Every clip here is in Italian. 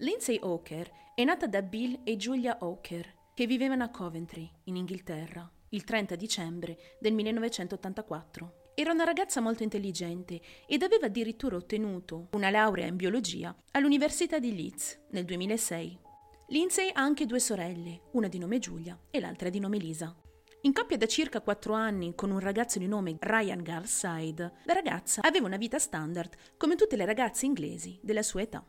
Lindsay Oker è nata da Bill e Julia Oker, che vivevano a Coventry, in Inghilterra, il 30 dicembre del 1984. Era una ragazza molto intelligente ed aveva addirittura ottenuto una laurea in biologia all'Università di Leeds nel 2006. Lindsay ha anche due sorelle, una di nome Giulia e l'altra di nome Lisa. In coppia da circa 4 anni con un ragazzo di nome Ryan Garside, la ragazza aveva una vita standard come tutte le ragazze inglesi della sua età.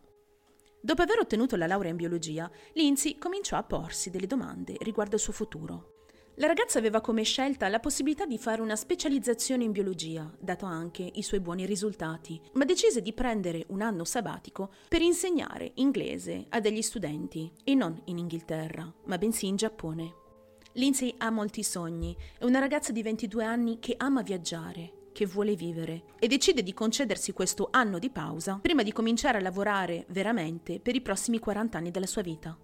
Dopo aver ottenuto la laurea in biologia, Lindsay cominciò a porsi delle domande riguardo al suo futuro. La ragazza aveva come scelta la possibilità di fare una specializzazione in biologia, dato anche i suoi buoni risultati, ma decise di prendere un anno sabbatico per insegnare inglese a degli studenti, e non in Inghilterra, ma bensì in Giappone. Lindsay ha molti sogni, è una ragazza di 22 anni che ama viaggiare, che vuole vivere e decide di concedersi questo anno di pausa prima di cominciare a lavorare veramente per i prossimi 40 anni della sua vita.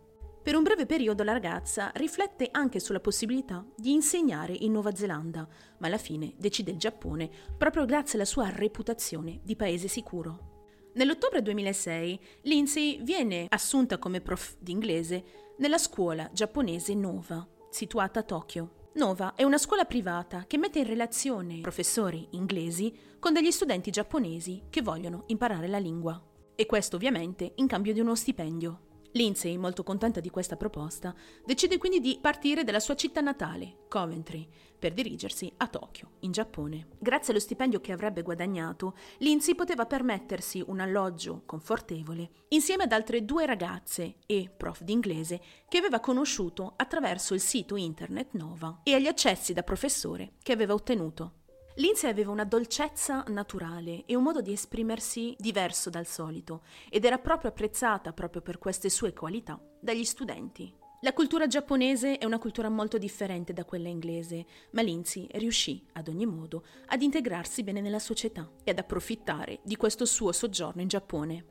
Per un breve periodo la ragazza riflette anche sulla possibilità di insegnare in Nuova Zelanda, ma alla fine decide il Giappone proprio grazie alla sua reputazione di paese sicuro. Nell'ottobre 2006 Lindsay viene assunta come prof di inglese nella scuola giapponese Nova, situata a Tokyo. Nova è una scuola privata che mette in relazione professori inglesi con degli studenti giapponesi che vogliono imparare la lingua. E questo ovviamente in cambio di uno stipendio. Lindsay, molto contenta di questa proposta, decide quindi di partire dalla sua città natale, Coventry, per dirigersi a Tokyo, in Giappone. Grazie allo stipendio che avrebbe guadagnato, Lindsay poteva permettersi un alloggio confortevole insieme ad altre due ragazze e prof di inglese che aveva conosciuto attraverso il sito internet Nova e agli accessi da professore che aveva ottenuto. Lindsay aveva una dolcezza naturale e un modo di esprimersi diverso dal solito ed era proprio apprezzata proprio per queste sue qualità dagli studenti. La cultura giapponese è una cultura molto differente da quella inglese, ma Lindsay riuscì ad ogni modo ad integrarsi bene nella società e ad approfittare di questo suo soggiorno in Giappone.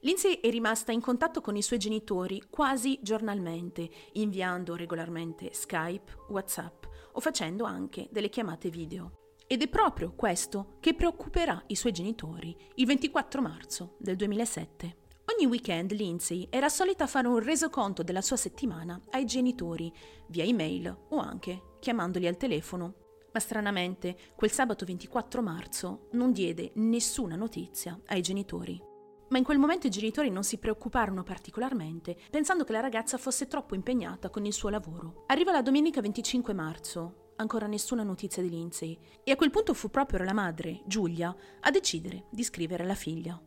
Lindsay è rimasta in contatto con i suoi genitori quasi giornalmente, inviando regolarmente Skype, WhatsApp o facendo anche delle chiamate video. Ed è proprio questo che preoccuperà i suoi genitori il 24 marzo del 2007. Ogni weekend Lindsay era solita fare un resoconto della sua settimana ai genitori, via email o anche chiamandoli al telefono. Ma stranamente, quel sabato 24 marzo non diede nessuna notizia ai genitori. Ma in quel momento i genitori non si preoccuparono particolarmente, pensando che la ragazza fosse troppo impegnata con il suo lavoro. Arriva la domenica 25 marzo ancora nessuna notizia di Lindsay e a quel punto fu proprio la madre, Giulia, a decidere di scrivere alla figlia.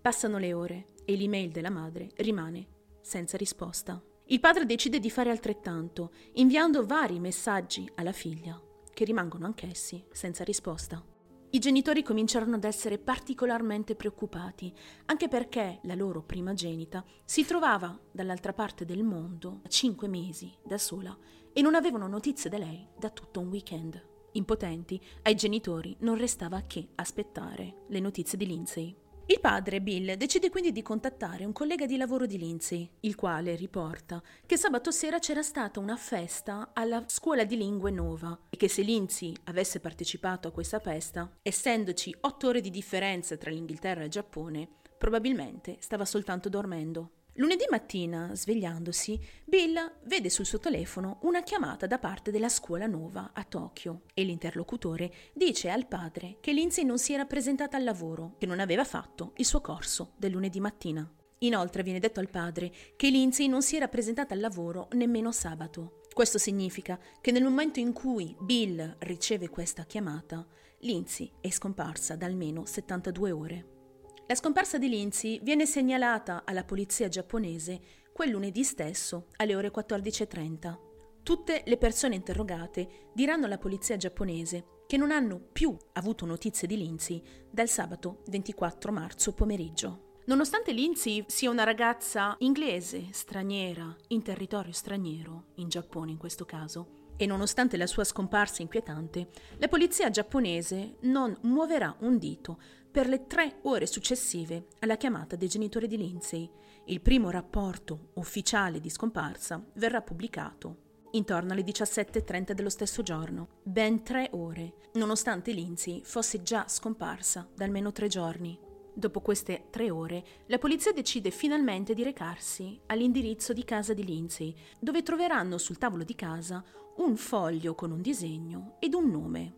Passano le ore e l'email della madre rimane senza risposta. Il padre decide di fare altrettanto, inviando vari messaggi alla figlia, che rimangono anch'essi senza risposta. I genitori cominciarono ad essere particolarmente preoccupati, anche perché la loro primogenita si trovava dall'altra parte del mondo a cinque mesi da sola e non avevano notizie da lei da tutto un weekend. Impotenti, ai genitori non restava che aspettare le notizie di Lindsay. Il padre, Bill, decide quindi di contattare un collega di lavoro di Lindsay, il quale riporta che sabato sera c'era stata una festa alla scuola di lingue Nova e che se Lindsay avesse partecipato a questa festa, essendoci otto ore di differenza tra l'Inghilterra e il Giappone, probabilmente stava soltanto dormendo. Lunedì mattina, svegliandosi, Bill vede sul suo telefono una chiamata da parte della scuola nuova a Tokyo e l'interlocutore dice al padre che Lindsay non si era presentata al lavoro, che non aveva fatto il suo corso del lunedì mattina. Inoltre viene detto al padre che Lindsay non si era presentata al lavoro nemmeno sabato. Questo significa che nel momento in cui Bill riceve questa chiamata, Lindsay è scomparsa da almeno 72 ore. La scomparsa di Lindsay viene segnalata alla polizia giapponese quel lunedì stesso alle ore 14.30. Tutte le persone interrogate diranno alla polizia giapponese che non hanno più avuto notizie di Lindsay dal sabato 24 marzo pomeriggio. Nonostante Lindsay sia una ragazza inglese, straniera, in territorio straniero, in Giappone in questo caso, e nonostante la sua scomparsa inquietante, la polizia giapponese non muoverà un dito per le tre ore successive alla chiamata dei genitori di Lindsay. Il primo rapporto ufficiale di scomparsa verrà pubblicato intorno alle 17.30 dello stesso giorno, ben tre ore, nonostante Lindsay fosse già scomparsa da almeno tre giorni. Dopo queste tre ore, la polizia decide finalmente di recarsi all'indirizzo di casa di Lindsay, dove troveranno sul tavolo di casa un foglio con un disegno ed un nome,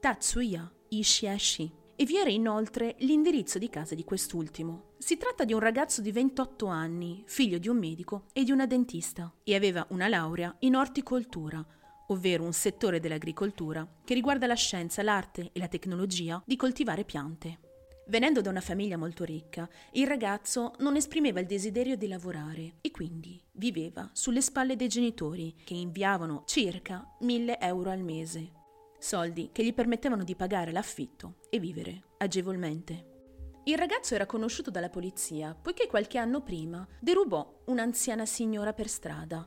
Tatsuya Ishiashi, e vi era inoltre l'indirizzo di casa di quest'ultimo. Si tratta di un ragazzo di 28 anni, figlio di un medico e di una dentista, e aveva una laurea in orticoltura, ovvero un settore dell'agricoltura che riguarda la scienza, l'arte e la tecnologia di coltivare piante. Venendo da una famiglia molto ricca, il ragazzo non esprimeva il desiderio di lavorare e quindi viveva sulle spalle dei genitori che inviavano circa 1000 euro al mese, soldi che gli permettevano di pagare l'affitto e vivere agevolmente. Il ragazzo era conosciuto dalla polizia poiché qualche anno prima derubò un'anziana signora per strada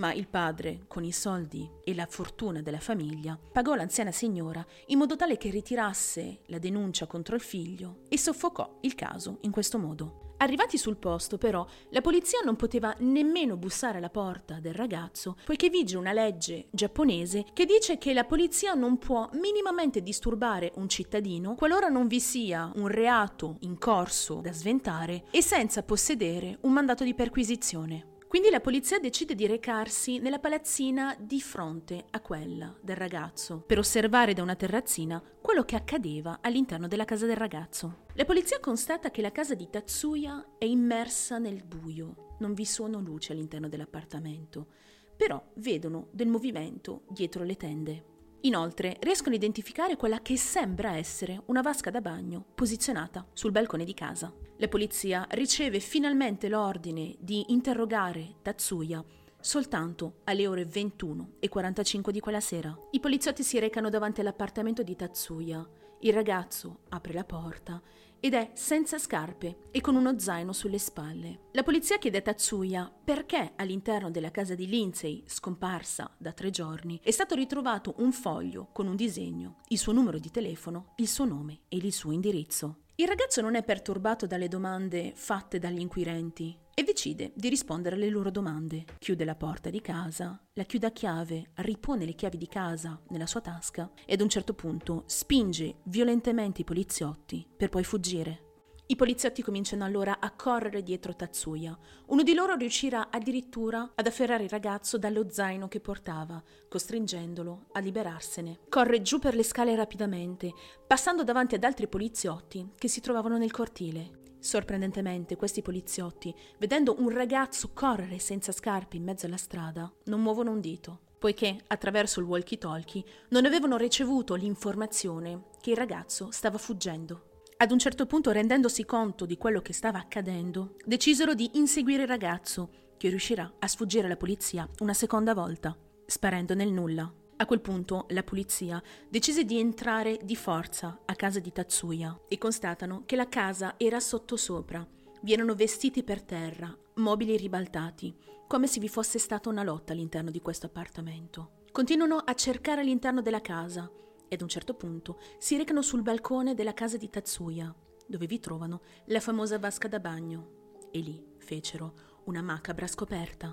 ma il padre, con i soldi e la fortuna della famiglia, pagò l'anziana signora in modo tale che ritirasse la denuncia contro il figlio e soffocò il caso in questo modo. Arrivati sul posto, però, la polizia non poteva nemmeno bussare alla porta del ragazzo, poiché vige una legge giapponese che dice che la polizia non può minimamente disturbare un cittadino qualora non vi sia un reato in corso da sventare e senza possedere un mandato di perquisizione. Quindi la polizia decide di recarsi nella palazzina di fronte a quella del ragazzo, per osservare da una terrazzina quello che accadeva all'interno della casa del ragazzo. La polizia constata che la casa di Tatsuya è immersa nel buio, non vi sono luci all'interno dell'appartamento, però vedono del movimento dietro le tende. Inoltre riescono a identificare quella che sembra essere una vasca da bagno posizionata sul balcone di casa. La polizia riceve finalmente l'ordine di interrogare Tatsuya soltanto alle ore 21 e 45 di quella sera. I poliziotti si recano davanti all'appartamento di Tatsuya. Il ragazzo apre la porta ed è senza scarpe e con uno zaino sulle spalle. La polizia chiede a Tatsuya perché all'interno della casa di Lindsay, scomparsa da tre giorni, è stato ritrovato un foglio con un disegno, il suo numero di telefono, il suo nome e il suo indirizzo. Il ragazzo non è perturbato dalle domande fatte dagli inquirenti e decide di rispondere alle loro domande. Chiude la porta di casa, la chiude a chiave, ripone le chiavi di casa nella sua tasca e ad un certo punto spinge violentemente i poliziotti per poi fuggire. I poliziotti cominciano allora a correre dietro Tatsuya. Uno di loro riuscirà addirittura ad afferrare il ragazzo dallo zaino che portava, costringendolo a liberarsene. Corre giù per le scale rapidamente, passando davanti ad altri poliziotti che si trovavano nel cortile. Sorprendentemente, questi poliziotti, vedendo un ragazzo correre senza scarpe in mezzo alla strada, non muovono un dito, poiché attraverso il walkie-talkie non avevano ricevuto l'informazione che il ragazzo stava fuggendo. Ad un certo punto, rendendosi conto di quello che stava accadendo, decisero di inseguire il ragazzo, che riuscirà a sfuggire alla polizia una seconda volta, sparendo nel nulla. A quel punto la polizia decise di entrare di forza a casa di Tatsuya e constatano che la casa era sottosopra. Vi erano vestiti per terra, mobili ribaltati, come se vi fosse stata una lotta all'interno di questo appartamento. Continuano a cercare all'interno della casa, e ad un certo punto si recano sul balcone della casa di Tatsuya, dove vi trovano la famosa vasca da bagno, e lì fecero una macabra scoperta.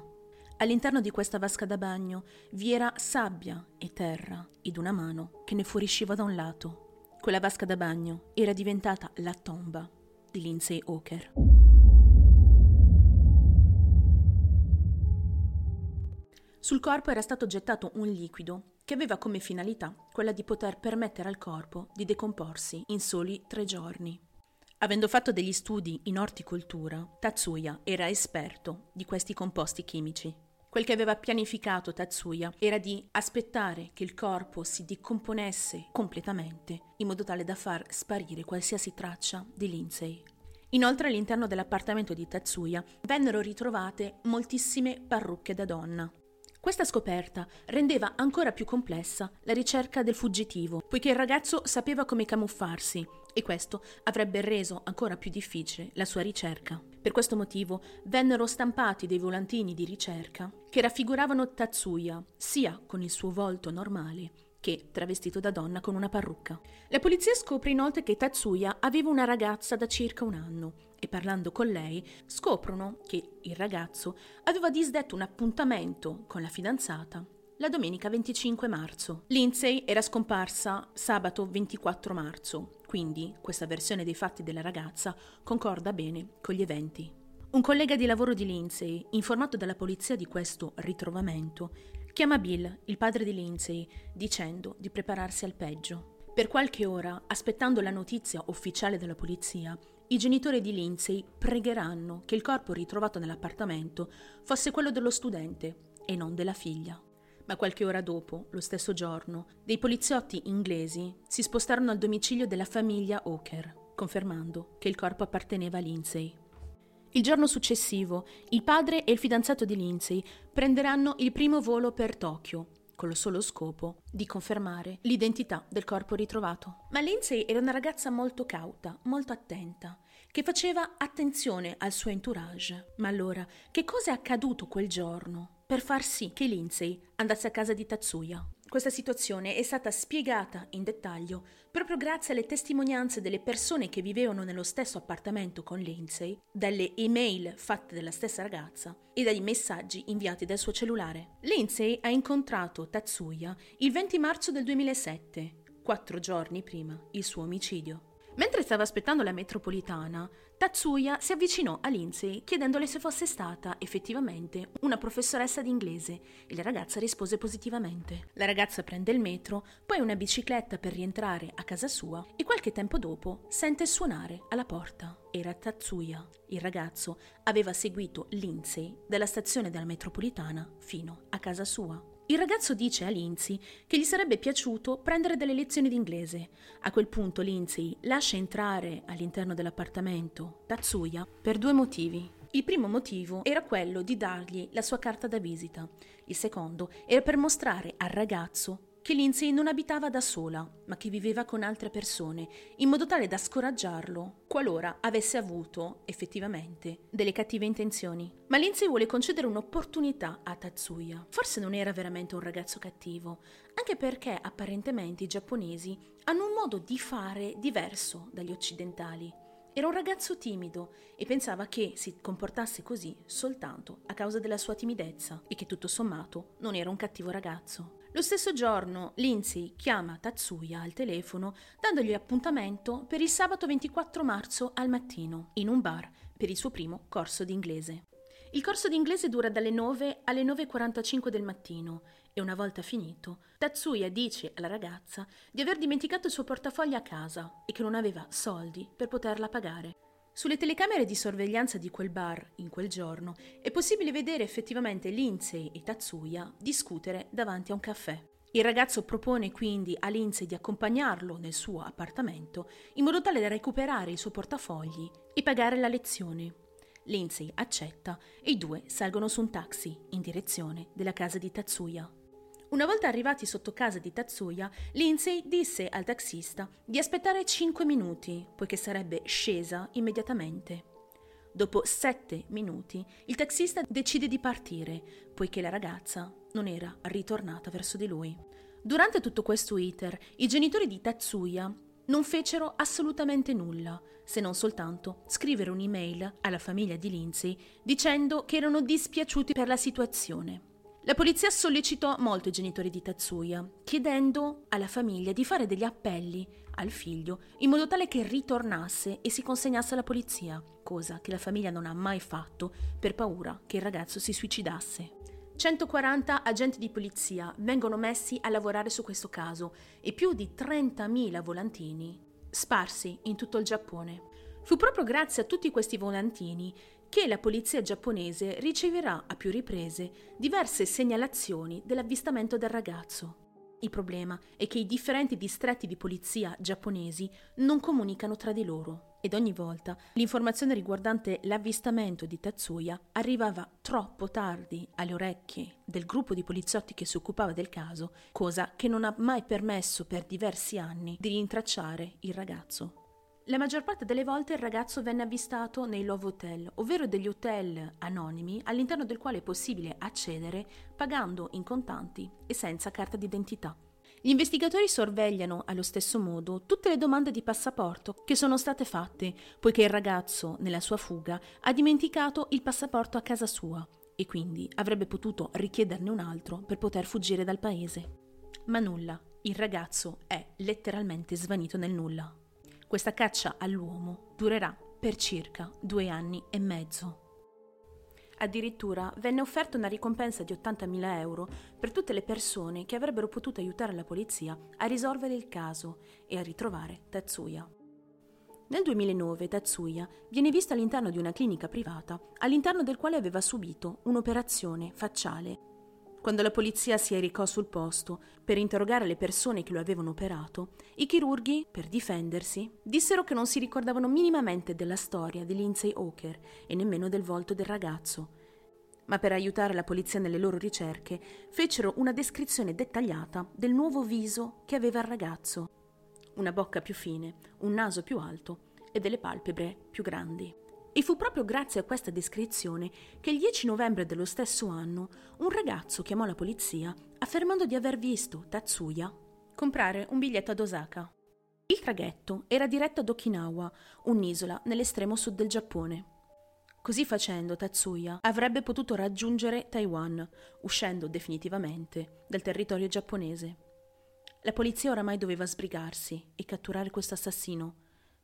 All'interno di questa vasca da bagno vi era sabbia e terra ed una mano che ne fuoriusciva da un lato. Quella vasca da bagno era diventata la tomba di Lindsay Hawker. Sul corpo era stato gettato un liquido che aveva come finalità quella di poter permettere al corpo di decomporsi in soli tre giorni. Avendo fatto degli studi in orticoltura, Tatsuya era esperto di questi composti chimici. Quel che aveva pianificato Tatsuya era di aspettare che il corpo si decomponesse completamente, in modo tale da far sparire qualsiasi traccia di Lindsay. Inoltre all'interno dell'appartamento di Tatsuya vennero ritrovate moltissime parrucche da donna, questa scoperta rendeva ancora più complessa la ricerca del fuggitivo, poiché il ragazzo sapeva come camuffarsi e questo avrebbe reso ancora più difficile la sua ricerca. Per questo motivo vennero stampati dei volantini di ricerca che raffiguravano Tatsuya sia con il suo volto normale che travestito da donna con una parrucca. La polizia scopre inoltre che Tatsuya aveva una ragazza da circa un anno e parlando con lei scoprono che il ragazzo aveva disdetto un appuntamento con la fidanzata la domenica 25 marzo. Lindsay era scomparsa sabato 24 marzo, Quindi questa versione dei fatti della ragazza concorda bene con gli eventi. Un collega di lavoro di Lindsay, informato dalla polizia di questo ritrovamento, chiama Bill, il padre di Lindsay, dicendo di prepararsi al peggio. Per qualche ora, aspettando la notizia ufficiale della polizia, i genitori di Lindsay pregheranno che il corpo ritrovato nell'appartamento fosse quello dello studente e non della figlia. Ma qualche ora dopo, lo stesso giorno, dei poliziotti inglesi si spostarono al domicilio della famiglia Oker, confermando che il corpo apparteneva a Lindsay. Il giorno successivo, il padre e il fidanzato di Lindsay prenderanno il primo volo per Tokyo, con lo solo scopo di confermare l'identità del corpo ritrovato. Ma Lindsay era una ragazza molto cauta, molto attenta, che faceva attenzione al suo entourage. Ma allora, che cosa è accaduto quel giorno per far sì che Lindsay andasse a casa di Tatsuya? Questa situazione è stata spiegata in dettaglio proprio grazie alle testimonianze delle persone che vivevano nello stesso appartamento con Lindsay, dalle email fatte dalla stessa ragazza e dai messaggi inviati dal suo cellulare. Lindsay ha incontrato Tatsuya il 20 marzo del 2007, quattro giorni prima il suo omicidio. Mentre stava aspettando la metropolitana, Tatsuya si avvicinò a Lindsay chiedendole se fosse stata effettivamente una professoressa di inglese e la ragazza rispose positivamente. La ragazza prende il metro, poi una bicicletta per rientrare a casa sua e qualche tempo dopo sente suonare alla porta. Era Tatsuya. Il ragazzo aveva seguito Lindsay dalla stazione della metropolitana fino a casa sua. Il ragazzo dice a Lindsay che gli sarebbe piaciuto prendere delle lezioni d'inglese. A quel punto Lindsay lascia entrare all'interno dell'appartamento Tatsuya per due motivi. Il primo motivo era quello di dargli la sua carta da visita. Il secondo era per mostrare al ragazzo che Lindsay non abitava da sola, ma che viveva con altre persone, in modo tale da scoraggiarlo qualora avesse avuto, effettivamente, delle cattive intenzioni. Ma Lindsay vuole concedere un'opportunità a Tatsuya. Forse non era veramente un ragazzo cattivo, anche perché apparentemente i giapponesi hanno un modo di fare diverso dagli occidentali. Era un ragazzo timido e pensava che si comportasse così soltanto a causa della sua timidezza e che tutto sommato non era un cattivo ragazzo. Lo stesso giorno Lindsay chiama Tatsuya al telefono dandogli appuntamento per il sabato 24 marzo al mattino in un bar per il suo primo corso d'inglese. Il corso d'inglese dura dalle 9 alle 9.45 del mattino e una volta finito, Tatsuya dice alla ragazza di aver dimenticato il suo portafoglio a casa e che non aveva soldi per poterla pagare. Sulle telecamere di sorveglianza di quel bar, in quel giorno, è possibile vedere effettivamente Lindsay e Tatsuya discutere davanti a un caffè. Il ragazzo propone quindi a Lindsay di accompagnarlo nel suo appartamento in modo tale da recuperare il suo portafogli e pagare la lezione. Lindsay accetta e i due salgono su un taxi in direzione della casa di Tatsuya. Una volta arrivati sotto casa di Tatsuya, Lindsay disse al taxista di aspettare 5 minuti, poiché sarebbe scesa immediatamente. Dopo 7 minuti, il taxista decide di partire, poiché la ragazza non era ritornata verso di lui. Durante tutto questo iter, i genitori di Tatsuya non fecero assolutamente nulla, se non soltanto scrivere un'email alla famiglia di Lindsay dicendo che erano dispiaciuti per la situazione. La polizia sollecitò molto i genitori di Tatsuya, chiedendo alla famiglia di fare degli appelli al figlio in modo tale che ritornasse e si consegnasse alla polizia, cosa che la famiglia non ha mai fatto per paura che il ragazzo si suicidasse. 140 agenti di polizia vengono messi a lavorare su questo caso e più di 30.000 volantini sparsi in tutto il Giappone. Fu proprio grazie a tutti questi volantini che la polizia giapponese riceverà a più riprese diverse segnalazioni dell'avvistamento del ragazzo. Il problema è che i differenti distretti di polizia giapponesi non comunicano tra di loro ed ogni volta l'informazione riguardante l'avvistamento di Tatsuya arrivava troppo tardi alle orecchie del gruppo di poliziotti che si occupava del caso, cosa che non ha mai permesso per diversi anni di rintracciare il ragazzo. La maggior parte delle volte il ragazzo venne avvistato nei love hotel, ovvero degli hotel anonimi all'interno del quale è possibile accedere pagando in contanti e senza carta d'identità. Gli investigatori sorvegliano allo stesso modo tutte le domande di passaporto che sono state fatte, poiché il ragazzo, nella sua fuga, ha dimenticato il passaporto a casa sua e quindi avrebbe potuto richiederne un altro per poter fuggire dal paese. Ma nulla, il ragazzo è letteralmente svanito nel nulla. Questa caccia all'uomo durerà per circa due anni e mezzo. Addirittura venne offerta una ricompensa di 80.000 euro per tutte le persone che avrebbero potuto aiutare la polizia a risolvere il caso e a ritrovare Tatsuya. Nel 2009 Tatsuya viene visto all'interno di una clinica privata, all'interno del quale aveva subito un'operazione facciale. Quando la polizia si recò sul posto per interrogare le persone che lo avevano operato, i chirurghi, per difendersi, dissero che non si ricordavano minimamente della storia di Lindsay Hawker e nemmeno del volto del ragazzo. Ma per aiutare la polizia nelle loro ricerche, fecero una descrizione dettagliata del nuovo viso che aveva il ragazzo una bocca più fine, un naso più alto e delle palpebre più grandi. E fu proprio grazie a questa descrizione che il 10 novembre dello stesso anno un ragazzo chiamò la polizia affermando di aver visto Tatsuya comprare un biglietto ad Osaka. Il traghetto era diretto ad Okinawa, un'isola nell'estremo sud del Giappone. Così facendo, Tatsuya avrebbe potuto raggiungere Taiwan, uscendo definitivamente dal territorio giapponese. La polizia oramai doveva sbrigarsi e catturare questo assassino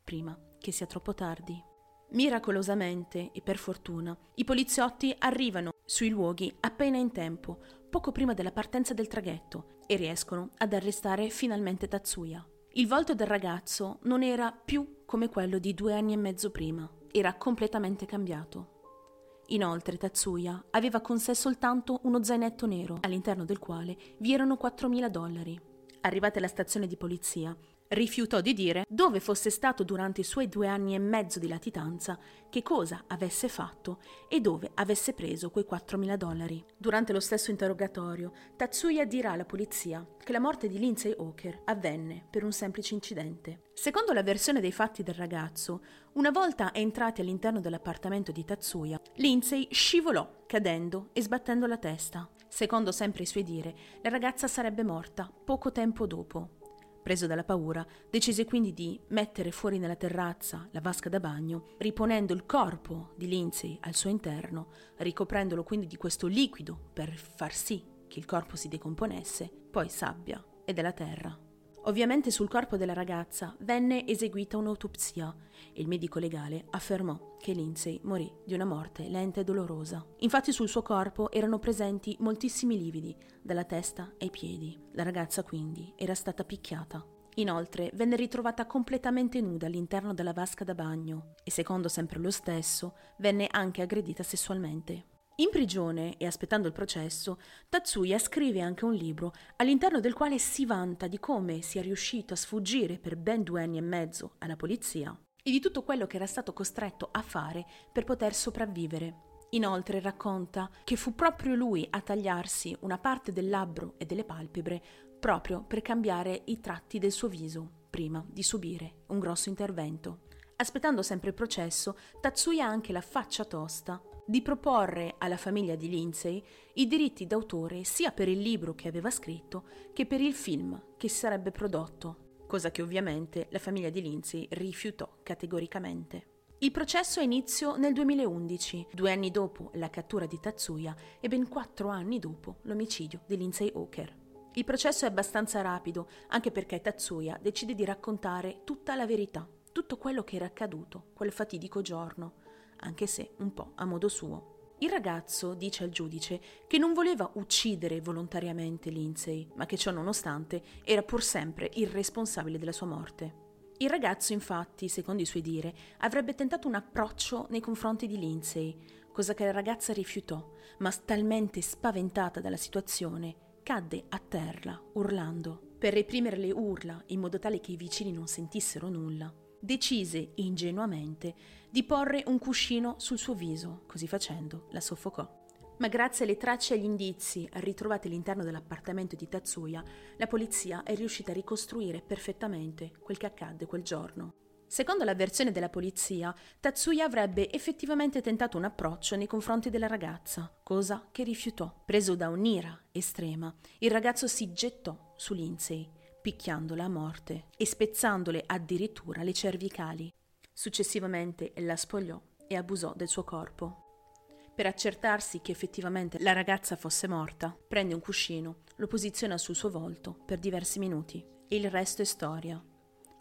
prima che sia troppo tardi. Miracolosamente e per fortuna, i poliziotti arrivano sui luoghi appena in tempo, poco prima della partenza del traghetto, e riescono ad arrestare finalmente Tatsuya. Il volto del ragazzo non era più come quello di due anni e mezzo prima, era completamente cambiato. Inoltre Tatsuya aveva con sé soltanto uno zainetto nero, all'interno del quale vi erano 4.000 dollari arrivata alla stazione di polizia, rifiutò di dire dove fosse stato durante i suoi due anni e mezzo di latitanza, che cosa avesse fatto e dove avesse preso quei 4.000 dollari. Durante lo stesso interrogatorio, Tatsuya dirà alla polizia che la morte di Lindsay Hawker avvenne per un semplice incidente. Secondo la versione dei fatti del ragazzo, una volta entrati all'interno dell'appartamento di Tatsuya, Lindsay scivolò, cadendo e sbattendo la testa. Secondo sempre i suoi dire, la ragazza sarebbe morta poco tempo dopo. Preso dalla paura, decise quindi di mettere fuori nella terrazza la vasca da bagno, riponendo il corpo di Lindsay al suo interno, ricoprendolo quindi di questo liquido per far sì che il corpo si decomponesse, poi sabbia e della terra. Ovviamente sul corpo della ragazza venne eseguita un'autopsia e il medico legale affermò che Lindsay morì di una morte lenta e dolorosa. Infatti sul suo corpo erano presenti moltissimi lividi, dalla testa ai piedi. La ragazza quindi era stata picchiata. Inoltre venne ritrovata completamente nuda all'interno della vasca da bagno e, secondo sempre lo stesso, venne anche aggredita sessualmente. In prigione e aspettando il processo, Tatsuya scrive anche un libro all'interno del quale si vanta di come sia riuscito a sfuggire per ben due anni e mezzo alla polizia e di tutto quello che era stato costretto a fare per poter sopravvivere. Inoltre racconta che fu proprio lui a tagliarsi una parte del labbro e delle palpebre proprio per cambiare i tratti del suo viso prima di subire un grosso intervento. Aspettando sempre il processo, Tatsuya ha anche la faccia tosta di proporre alla famiglia di Lindsay i diritti d'autore sia per il libro che aveva scritto che per il film che si sarebbe prodotto, cosa che ovviamente la famiglia di Lindsay rifiutò categoricamente. Il processo ha inizio nel 2011, due anni dopo la cattura di Tatsuya e ben quattro anni dopo l'omicidio di Lindsay Hawker. Il processo è abbastanza rapido, anche perché Tatsuya decide di raccontare tutta la verità, tutto quello che era accaduto quel fatidico giorno, anche se un po' a modo suo. Il ragazzo dice al giudice che non voleva uccidere volontariamente Lindsay, ma che ciò nonostante era pur sempre il responsabile della sua morte. Il ragazzo, infatti, secondo i suoi dire, avrebbe tentato un approccio nei confronti di Lindsay, cosa che la ragazza rifiutò, ma talmente spaventata dalla situazione cadde a terra, urlando. Per reprimere le urla, in modo tale che i vicini non sentissero nulla, decise ingenuamente di porre un cuscino sul suo viso, così facendo la soffocò. Ma grazie alle tracce e agli indizi ritrovati all'interno dell'appartamento di Tatsuya, la polizia è riuscita a ricostruire perfettamente quel che accadde quel giorno. Secondo la versione della polizia, Tatsuya avrebbe effettivamente tentato un approccio nei confronti della ragazza, cosa che rifiutò. Preso da un'ira estrema, il ragazzo si gettò su Lindsay, picchiandola a morte e spezzandole addirittura le cervicali. Successivamente la spogliò e abusò del suo corpo. Per accertarsi che effettivamente la ragazza fosse morta, prende un cuscino, lo posiziona sul suo volto per diversi minuti il resto è storia.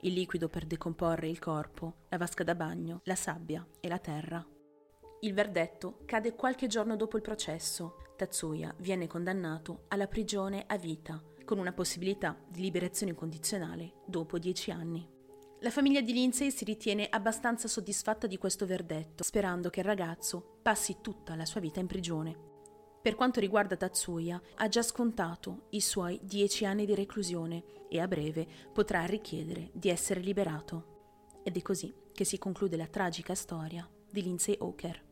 il liquido per decomporre il corpo, la vasca da bagno, la sabbia e la terra. Il verdetto cade qualche giorno dopo il processo. Tatsuya viene condannato alla prigione a vita, con una possibilità di liberazione condizionale dopo dieci anni. La famiglia di Lindsay si ritiene abbastanza soddisfatta di questo verdetto, sperando che il ragazzo passi tutta la sua vita in prigione. Per quanto riguarda Tatsuya, ha già scontato i suoi dieci anni di reclusione e a breve potrà richiedere di essere liberato. Ed è così che si conclude la tragica storia di Lindsay Oker.